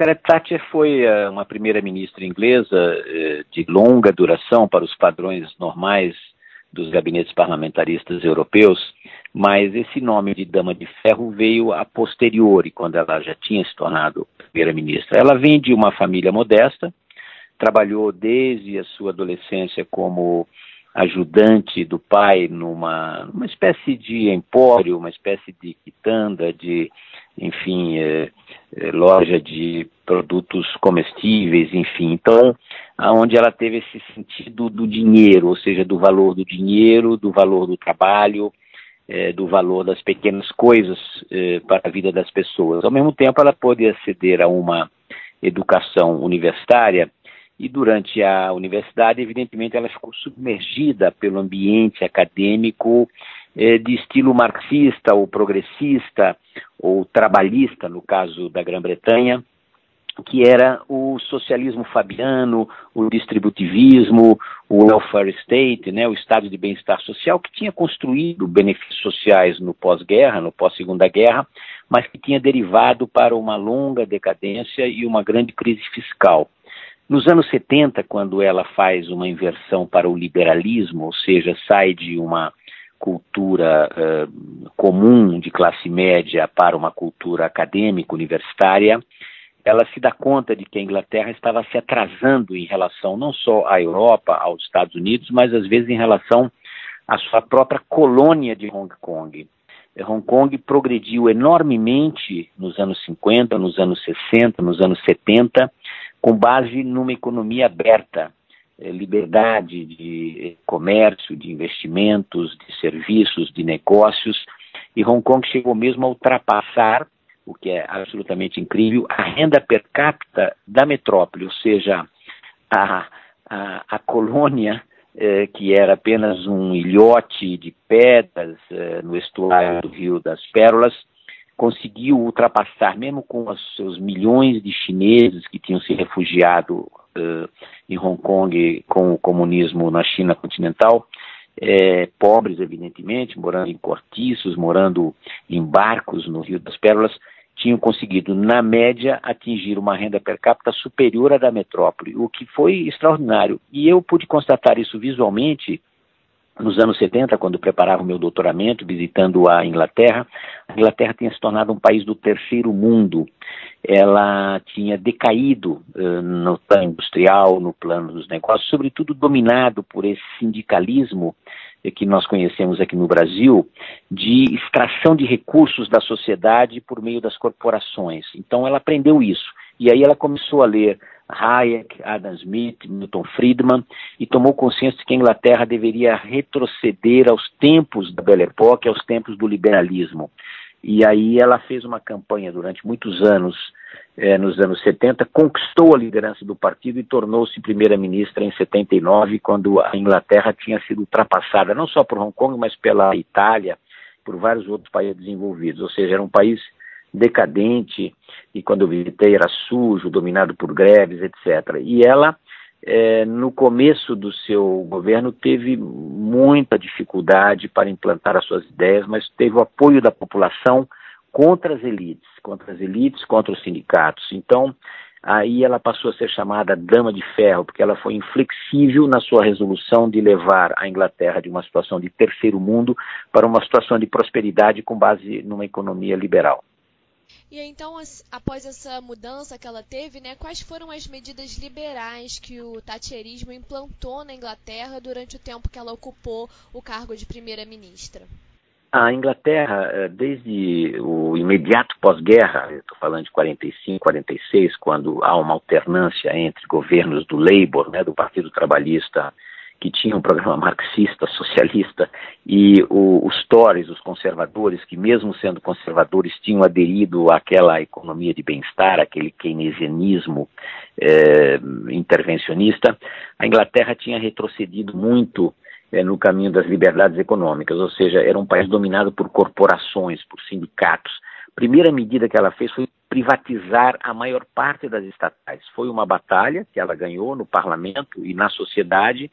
Margaret Thatcher foi uh, uma primeira-ministra inglesa uh, de longa duração para os padrões normais dos gabinetes parlamentaristas europeus, mas esse nome de Dama de Ferro veio a posteriori, quando ela já tinha se tornado primeira-ministra. Ela vem de uma família modesta, trabalhou desde a sua adolescência como ajudante do pai numa, numa espécie de empório, uma espécie de quitanda, de, enfim, é, é, loja de produtos comestíveis, enfim. Então, aonde ela teve esse sentido do dinheiro, ou seja, do valor do dinheiro, do valor do trabalho, é, do valor das pequenas coisas é, para a vida das pessoas. Ao mesmo tempo, ela pôde aceder a uma educação universitária e durante a universidade, evidentemente, ela ficou submergida pelo ambiente acadêmico eh, de estilo marxista ou progressista ou trabalhista, no caso da Grã-Bretanha, que era o socialismo fabiano, o distributivismo, o welfare state, né, o estado de bem-estar social, que tinha construído benefícios sociais no pós-guerra, no pós-segunda guerra, mas que tinha derivado para uma longa decadência e uma grande crise fiscal. Nos anos 70, quando ela faz uma inversão para o liberalismo, ou seja, sai de uma cultura uh, comum de classe média para uma cultura acadêmica, universitária, ela se dá conta de que a Inglaterra estava se atrasando em relação não só à Europa, aos Estados Unidos, mas às vezes em relação à sua própria colônia de Hong Kong. Hong Kong progrediu enormemente nos anos 50, nos anos 60, nos anos 70, com base numa economia aberta, eh, liberdade de comércio, de investimentos, de serviços, de negócios, e Hong Kong chegou mesmo a ultrapassar, o que é absolutamente incrível, a renda per capita da metrópole, ou seja, a, a, a colônia eh, que era apenas um ilhote de pedras eh, no estuário do Rio das Pérolas, conseguiu ultrapassar, mesmo com os seus milhões de chineses que tinham se refugiado uh, em Hong Kong com o comunismo na China continental, é, pobres, evidentemente, morando em cortiços, morando em barcos no Rio das Pérolas, tinham conseguido, na média, atingir uma renda per capita superior à da metrópole, o que foi extraordinário. E eu pude constatar isso visualmente nos anos 70, quando preparava o meu doutoramento, visitando a Inglaterra, a Inglaterra tinha se tornado um país do terceiro mundo. Ela tinha decaído uh, no plano industrial, no plano dos negócios, sobretudo dominado por esse sindicalismo eh, que nós conhecemos aqui no Brasil, de extração de recursos da sociedade por meio das corporações. Então ela aprendeu isso. E aí ela começou a ler Hayek, Adam Smith, Milton Friedman, e tomou consciência de que a Inglaterra deveria retroceder aos tempos da Belle Époque, aos tempos do liberalismo. E aí ela fez uma campanha durante muitos anos, eh, nos anos 70, conquistou a liderança do partido e tornou-se primeira-ministra em 79, quando a Inglaterra tinha sido ultrapassada não só por Hong Kong, mas pela Itália, por vários outros países desenvolvidos. Ou seja, era um país decadente, e quando eu visitei era sujo, dominado por greves, etc. E ela, é, no começo do seu governo, teve muita dificuldade para implantar as suas ideias, mas teve o apoio da população contra as elites, contra as elites, contra os sindicatos. Então, aí ela passou a ser chamada Dama de Ferro, porque ela foi inflexível na sua resolução de levar a Inglaterra de uma situação de terceiro mundo para uma situação de prosperidade com base numa economia liberal. E então, após essa mudança que ela teve, né, quais foram as medidas liberais que o Thatcherismo implantou na Inglaterra durante o tempo que ela ocupou o cargo de primeira-ministra? A Inglaterra, eh, desde o imediato pós-guerra, estou falando de 45, 46, quando há uma alternância entre governos do Labour, né, do Partido Trabalhista que tinha um programa marxista, socialista, e o, os Tories, os conservadores, que mesmo sendo conservadores, tinham aderido àquela economia de bem-estar, aquele keynesianismo eh, intervencionista, a Inglaterra tinha retrocedido muito eh, no caminho das liberdades econômicas, ou seja, era um país dominado por corporações, por sindicatos. A primeira medida que ela fez foi privatizar a maior parte das estatais. Foi uma batalha que ela ganhou no parlamento e na sociedade,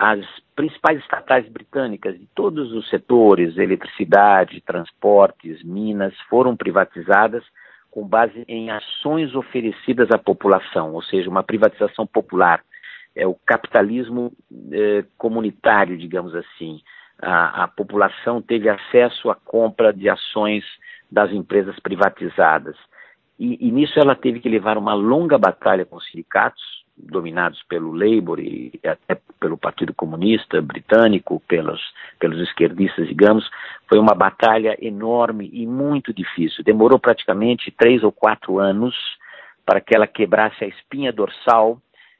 as principais estatais britânicas de todos os setores, eletricidade, transportes, minas, foram privatizadas com base em ações oferecidas à população, ou seja, uma privatização popular. É o capitalismo eh, comunitário, digamos assim. A, a, população teve acesso à compra de ações das empresas privatizadas. E, e nisso ela teve que levar uma longa batalha com os sindicatos, dominados pelo Labour e até pelo Partido Comunista Britânico, pelos, pelos esquerdistas, digamos, foi uma batalha enorme e muito difícil. Demorou praticamente três ou quatro anos para que ela quebrasse a espinha dorsal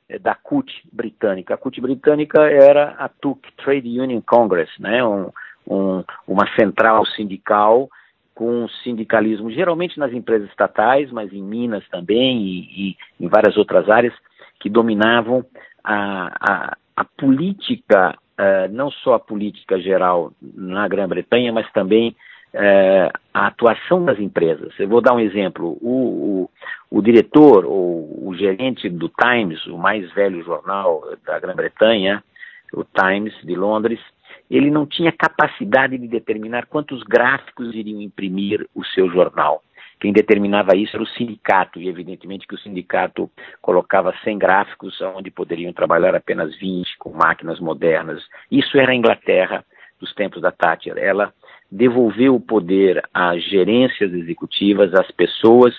eh, da CUT britânica. A CUT britânica era a TUC, Trade Union Congress, né? um, um, uma central sindical com sindicalismo, geralmente nas empresas estatais, mas em Minas também e, e em várias outras áreas, que dominavam a, a, a política, uh, não só a política geral na Grã-Bretanha, mas também uh, a atuação das empresas. Eu vou dar um exemplo. O, o, o, diretor ou o gerente do Times, o mais velho jornal da Grã-Bretanha, o Times de Londres, ele não tinha capacidade de determinar quantos gráficos iriam imprimir o seu jornal. Quem determinava isso era o sindicato, e evidentemente que o sindicato colocava 100 gráficos onde poderiam trabalhar apenas 20 com máquinas modernas. Isso era a Inglaterra dos tempos da Thatcher. Ela devolveu o poder às gerências executivas, às pessoas,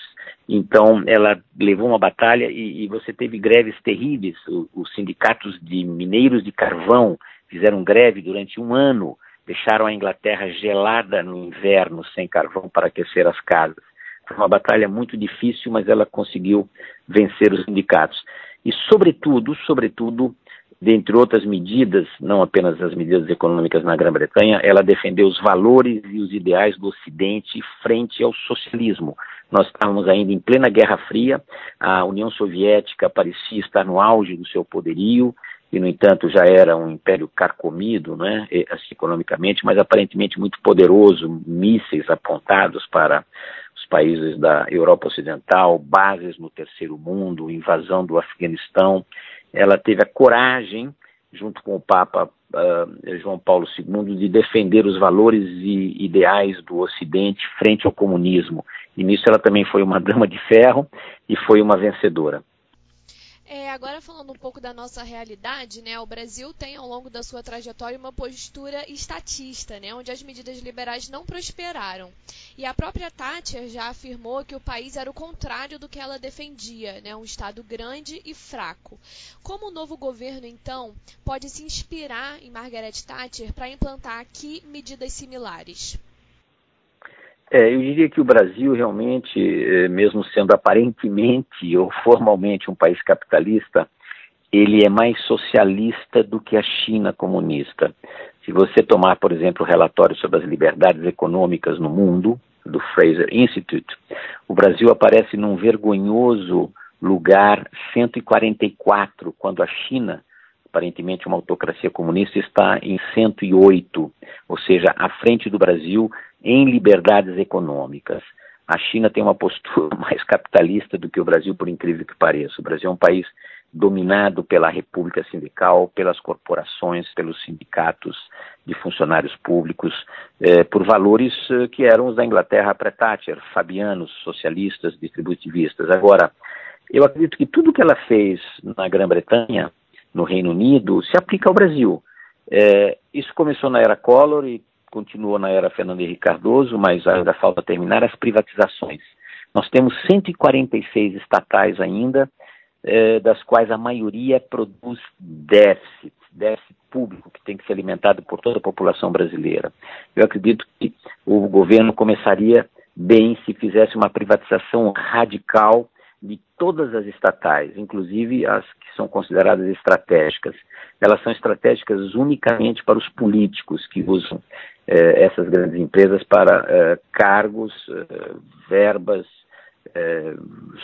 então ela levou uma batalha e, e você teve greves terríveis. O, os sindicatos de mineiros de carvão fizeram greve durante um ano, deixaram a Inglaterra gelada no inverno, sem carvão para aquecer as casas. Foi uma batalha muito difícil, mas ela conseguiu vencer os sindicatos. E, sobretudo, sobretudo, dentre outras medidas, não apenas as medidas econômicas na Grã-Bretanha, ela defendeu os valores e os ideais do Ocidente frente ao socialismo. Nós estávamos ainda em plena Guerra Fria, a União Soviética parecia estar no auge do seu poderio, e, no entanto, já era um império carcomido, né, assim, economicamente, mas aparentemente muito poderoso, mísseis apontados para países da Europa Ocidental, bases no terceiro mundo, invasão do Afeganistão. Ela teve a coragem, junto com o Papa uh, João Paulo II, de defender os valores e ideais do Ocidente frente ao comunismo. E nisso ela também foi uma dama de ferro e foi uma vencedora. É, agora falando um pouco da nossa realidade, né, o Brasil tem ao longo da sua trajetória uma postura estatista, né, onde as medidas liberais não prosperaram. E a própria Thatcher já afirmou que o país era o contrário do que ela defendia, né, um Estado grande e fraco. Como o novo governo, então, pode se inspirar em Margaret Thatcher para implantar aqui medidas similares? É, eu diria que o Brasil realmente, é, mesmo sendo aparentemente ou formalmente um país capitalista, ele é mais socialista do que a China comunista. Se você tomar, por exemplo, o relatório sobre as liberdades econômicas no mundo, do Fraser Institute, o Brasil aparece num vergonhoso lugar 144, quando a China, aparentemente uma autocracia comunista, está em 108, ou seja, à frente do Brasil em liberdades econômicas. A China tem uma postura mais capitalista do que o Brasil, por incrível que pareça. O Brasil é um país dominado pela república sindical, pelas corporações, pelos sindicatos de funcionários públicos, eh, por valores eh, que eram os da Inglaterra pré-Thatcher, fabianos, socialistas, distributivistas. Agora, eu acredito que tudo que ela fez na Grã-Bretanha, no Reino Unido, se aplica ao Brasil. Eh, isso começou na era Collor e continuou na era Fernando Henrique Cardoso, mas ainda falta terminar as privatizações. Nós temos 146 estatais ainda, eh, das quais a maioria produz déficit, déficit público que tem que ser alimentado por toda a população brasileira. Eu acredito que o governo começaria bem se fizesse uma privatização radical de todas as estatais, inclusive as que são consideradas estratégicas. Elas são estratégicas unicamente para os políticos que usam eh, essas grandes empresas para eh, cargos, eh, verbas, eh,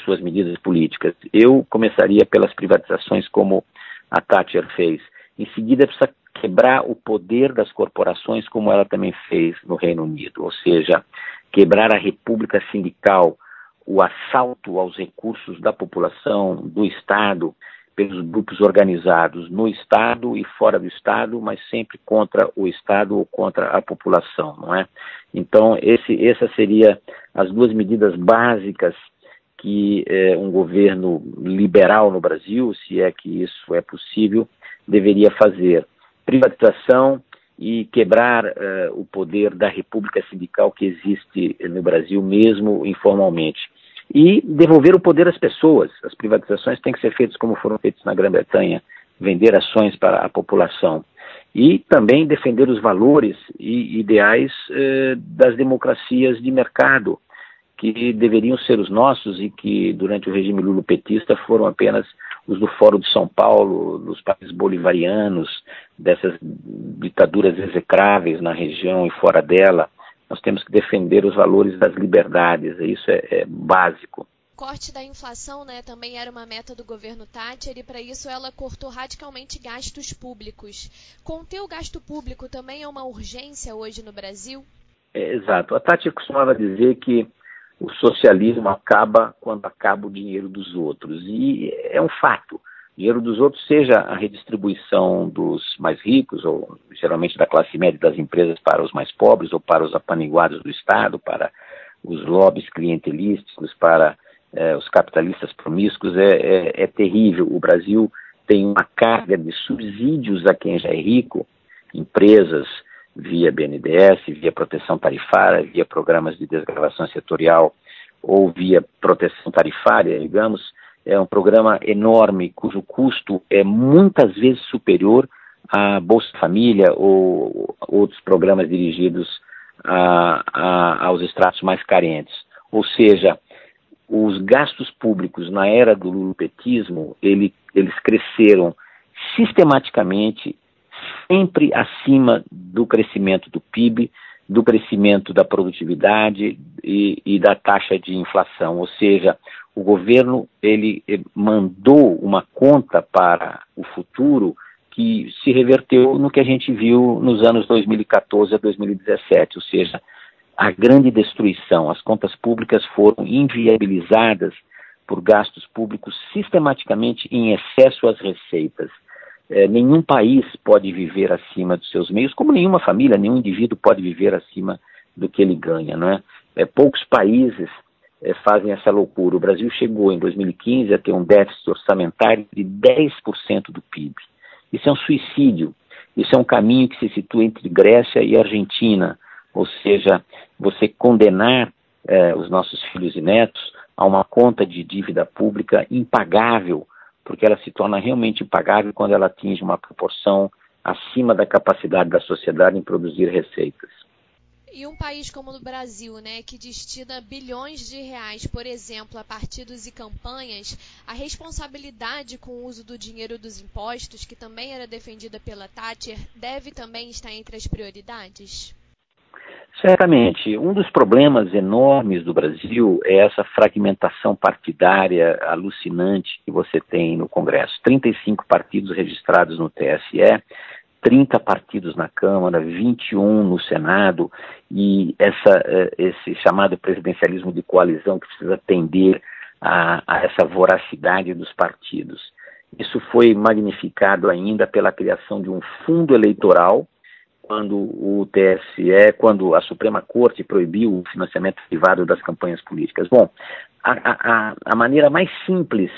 suas medidas políticas. Eu começaria pelas privatizações como a Thatcher fez. Em seguida, precisa quebrar o poder das corporações, como ela também fez no Reino Unido, ou seja, quebrar a república sindical, o assalto aos recursos da população, do Estado, pelos grupos organizados no Estado e fora do Estado, mas sempre contra o Estado ou contra a população, não é? Então, esse, essas seriam as duas medidas básicas que eh, um governo liberal no Brasil, se é que isso é possível, deveria fazer. Privatização e quebrar eh, o poder da república sindical que existe no Brasil, mesmo informalmente e devolver o poder às pessoas. As privatizações têm que ser feitas como foram feitas na Grã-Bretanha, vender ações para a população. E também defender os valores e ideais eh, das democracias de mercado, que deveriam ser os nossos e que durante o regime lulopetista foram apenas os do Fórum de São Paulo, dos países bolivarianos, dessas ditaduras execráveis na região e fora dela, nós temos que defender os valores das liberdades, isso é, é básico. Corte da inflação né, também era uma meta do governo Thatcher e para isso ela cortou radicalmente gastos públicos. Conter o gasto público também é uma urgência hoje no Brasil? É, exato. A Thatcher costumava dizer que o socialismo acaba quando acaba o dinheiro dos outros. E é um fato dinheiro dos outros, seja a redistribuição dos mais ricos, ou geralmente da classe média das empresas para os mais pobres, ou para os apaniguados do Estado, para os lobbies clientelísticos, para eh, os capitalistas promíscuos, é, é, é terrível. O Brasil tem uma carga de subsídios a quem já é rico, empresas via BNDES, via proteção tarifária, via programas de desgravação setorial ou via proteção tarifária, digamos, é um programa enorme cujo custo é muitas vezes superior à Bolsa Família ou outros programas dirigidos a, a, aos estratos mais carentes. Ou seja, os gastos públicos na era do lulopetismo, ele, eles cresceram sistematicamente sempre acima do crescimento do PIB, do crescimento da produtividade e, e da taxa de inflação. Ou seja, o governo ele eh, mandou uma conta para o futuro que se reverteu no que a gente viu nos anos 2014 a 2017, ou seja, a grande destruição. As contas públicas foram inviabilizadas por gastos públicos sistematicamente em excesso às receitas. É, nenhum país pode viver acima dos seus meios, como nenhuma família, nenhum indivíduo pode viver acima do que ele ganha, não é? é poucos países é, fazem essa loucura. O Brasil chegou em 2015 a ter um déficit orçamentário de 10% do PIB. Isso é um suicídio. Isso é um caminho que se situa entre Grécia e Argentina, ou seja, você condenar é, os nossos filhos e netos a uma conta de dívida pública impagável, porque ela se torna realmente impagável quando ela atinge uma proporção acima da capacidade da sociedade em produzir receitas. E um país como o Brasil, né, que destina bilhões de reais, por exemplo, a partidos e campanhas, a responsabilidade com o uso do dinheiro dos impostos, que também era defendida pela Thatcher, deve também estar entre as prioridades? Certamente. Um dos problemas enormes do Brasil é essa fragmentação partidária alucinante que você tem no Congresso. 35 partidos registrados no TSE, 30 partidos na Câmara, 21 no Senado, e essa, eh, esse chamado presidencialismo de coalizão que precisa atender a, a essa voracidade dos partidos. Isso foi magnificado ainda pela criação de um fundo eleitoral, quando o TSE, quando a Suprema Corte proibiu o financiamento privado das campanhas políticas. Bom, a, a, a maneira mais simples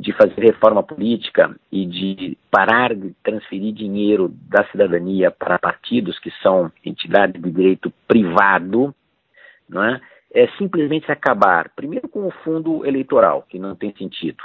de fazer reforma política e de parar de transferir dinheiro da cidadania para partidos que são entidades de direito privado, não é? é simplesmente acabar, primeiro com o fundo eleitoral, que não tem sentido.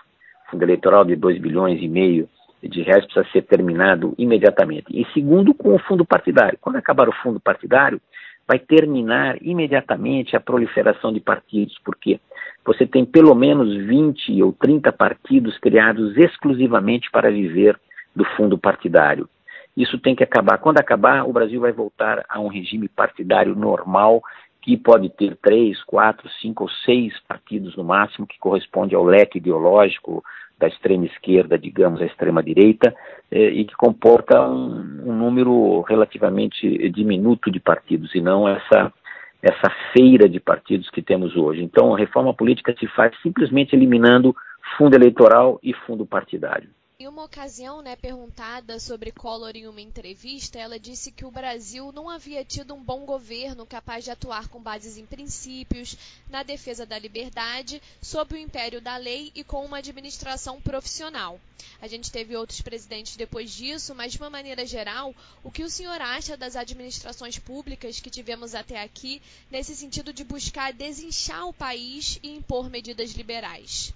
O fundo eleitoral de 2 bilhões e meio de reais precisa ser terminado imediatamente. E segundo, com o fundo partidário. Quando acabar o fundo partidário, vai terminar imediatamente a proliferação de partidos, porque você tem pelo menos 20 ou 30 partidos criados exclusivamente para viver do fundo partidário. Isso tem que acabar. Quando acabar, o Brasil vai voltar a um regime partidário normal, que pode ter três, quatro, cinco ou seis partidos no máximo, que corresponde ao leque ideológico da extrema esquerda, digamos, à extrema direita, eh, e que comporta um, um, número relativamente diminuto de partidos, e não essa, essa feira de partidos que temos hoje. Então, a reforma política se faz simplesmente eliminando fundo eleitoral e fundo partidário. Em uma ocasião, né, perguntada sobre Collor em uma entrevista, ela disse que o Brasil não havia tido um bom governo capaz de atuar com bases em princípios, na defesa da liberdade, sob o império da lei e com uma administração profissional. A gente teve outros presidentes depois disso, mas de uma maneira geral, o que o senhor acha das administrações públicas que tivemos até aqui, nesse sentido de buscar desinchar o país e impor medidas liberais?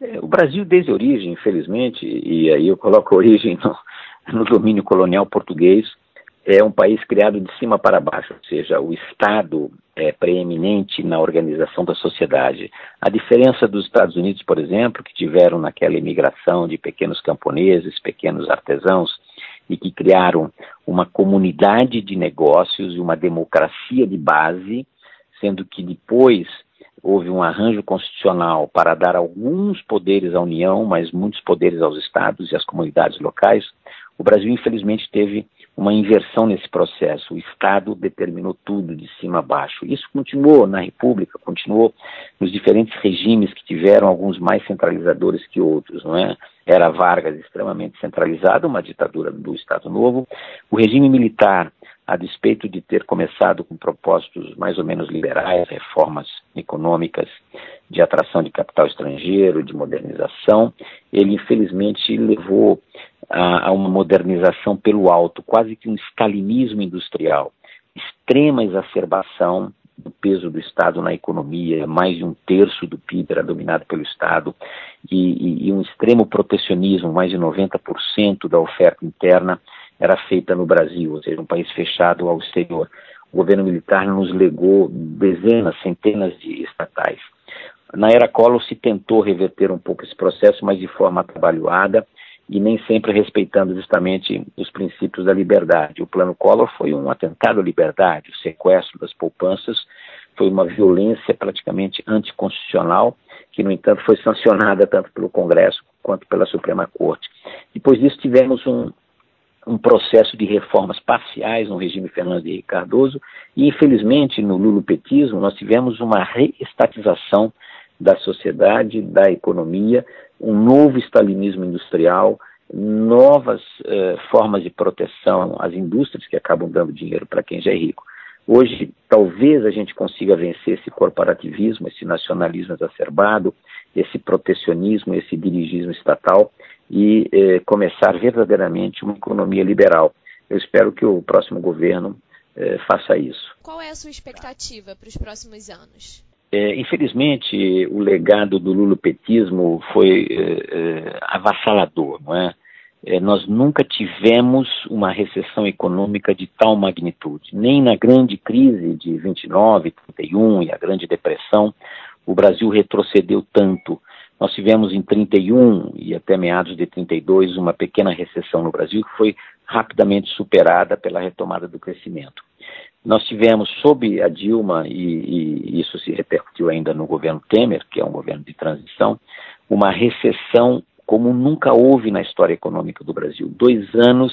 É, o Brasil, desde a origem, infelizmente, e aí eu coloco a origem no, no domínio colonial português, é um país criado de cima para baixo, ou seja, o Estado é preeminente na organização da sociedade. A diferença dos Estados Unidos, por exemplo, que tiveram naquela imigração de pequenos camponeses, pequenos artesãos, e que criaram uma comunidade de negócios e uma democracia de base, sendo que depois houve um arranjo constitucional para dar alguns poderes à União, mas muitos poderes aos estados e às comunidades locais, o Brasil, infelizmente, teve uma inversão nesse processo. O Estado determinou tudo de cima a baixo. Isso continuou na República, continuou nos diferentes regimes que tiveram, alguns mais centralizadores que outros, não é? Era Vargas extremamente centralizado, uma ditadura do Estado Novo. O regime militar a despeito de ter começado com propósitos mais ou menos liberais, reformas econômicas de atração de capital estrangeiro, de modernização, ele infelizmente levou a, a uma modernização pelo alto, quase que um stalinismo industrial, extrema exacerbação do peso do Estado na economia, mais de um terço do PIB era dominado pelo Estado, e, e, e um extremo protecionismo, mais de 90% da oferta interna era feita no Brasil, ou seja, um país fechado ao exterior. O governo militar nos legou dezenas, centenas de estatais. Na era Collor se tentou reverter um pouco esse processo, mas de forma trabalhada e nem sempre respeitando justamente os princípios da liberdade. O plano Collor foi um atentado à liberdade, o sequestro das poupanças foi uma violência praticamente anticonstitucional, que, no entanto, foi sancionada tanto pelo Congresso quanto pela Suprema Corte. Depois disso, tivemos um, um processo de reformas parciais no regime Fernando Henrique Cardoso e, infelizmente, no lulopetismo, nós tivemos uma reestatização da sociedade, da economia, um novo stalinismo industrial, novas eh, formas de proteção às indústrias que acabam dando dinheiro para quem já é rico. Hoje, talvez a gente consiga vencer esse corporativismo, esse nacionalismo exacerbado, esse protecionismo, esse dirigismo estatal e eh, começar verdadeiramente uma economia liberal. Eu espero que o próximo governo eh, faça isso. Qual é a sua expectativa para os próximos anos? É, infelizmente, o legado do lulopetismo foi é, avassalador, não é? é? Nós nunca tivemos uma recessão econômica de tal magnitude. Nem na grande crise de 29, 31 e a grande depressão, o Brasil retrocedeu tanto. Nós tivemos em 31 e até meados de 32 uma pequena recessão no Brasil que foi rapidamente superada pela retomada do crescimento. Nós tivemos, sob a Dilma, e, e, isso se repercutiu ainda no governo Temer, que é um governo de transição, uma recessão como nunca houve na história econômica do Brasil. Dois anos,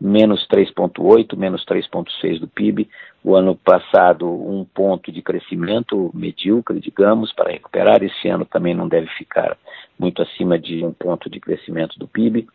menos 3,8, menos 3,6 do PIB. O ano passado, um ponto de crescimento medíocre, digamos, para recuperar. Esse ano também não deve ficar muito acima de um ponto de crescimento do PIB.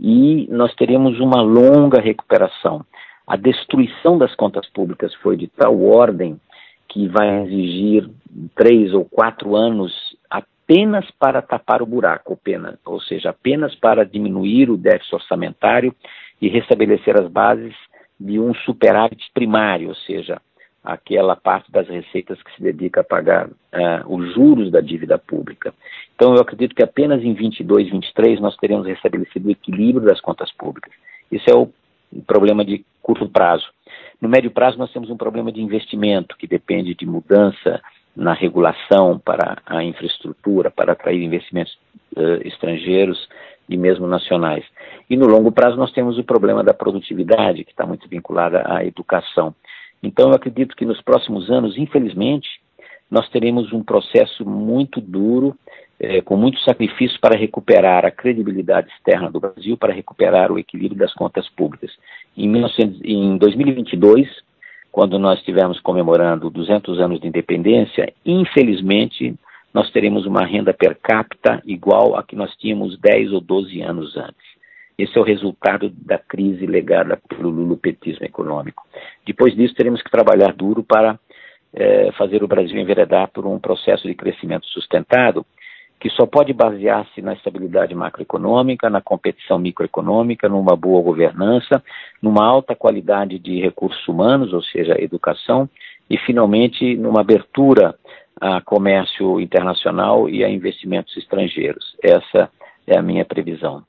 E nós teremos uma longa recuperação. A destruição das contas públicas foi de tal ordem que vai exigir três ou quatro anos apenas para tapar o buraco, ou seja, apenas para diminuir o déficit orçamentário e restabelecer as bases de um superávit primário, ou seja, aquela parte das receitas que se dedica a pagar uh, os juros da dívida pública. Então, eu acredito que apenas em 22, 23 nós teremos restabelecido o equilíbrio das contas públicas. Isso é o problema de curto prazo. No médio prazo, nós temos um problema de investimento, que depende de mudança na regulação para a infraestrutura, para atrair investimentos uh, estrangeiros e mesmo nacionais. E no longo prazo, nós temos o problema da produtividade, que está muito vinculada à educação. Então, eu acredito que nos próximos anos, infelizmente, nós teremos um processo muito duro é, com muitos sacrifícios para recuperar a credibilidade externa do Brasil, para recuperar o equilíbrio das contas públicas. Em, 1900, em 2022, quando nós estivemos comemorando 200 anos de independência, infelizmente, nós teremos uma renda per capita igual a que nós tínhamos 10 ou 12 anos antes. Esse é o resultado da crise legada pelo lulupetismo econômico. Depois disso, teremos que trabalhar duro para eh, fazer o Brasil enveredar por um processo de crescimento sustentado que só pode basear-se na estabilidade macroeconômica, na competição microeconômica, numa boa governança, numa alta qualidade de recursos humanos, ou seja, educação, e finalmente numa abertura a comércio internacional e a investimentos estrangeiros. Essa é a minha previsão.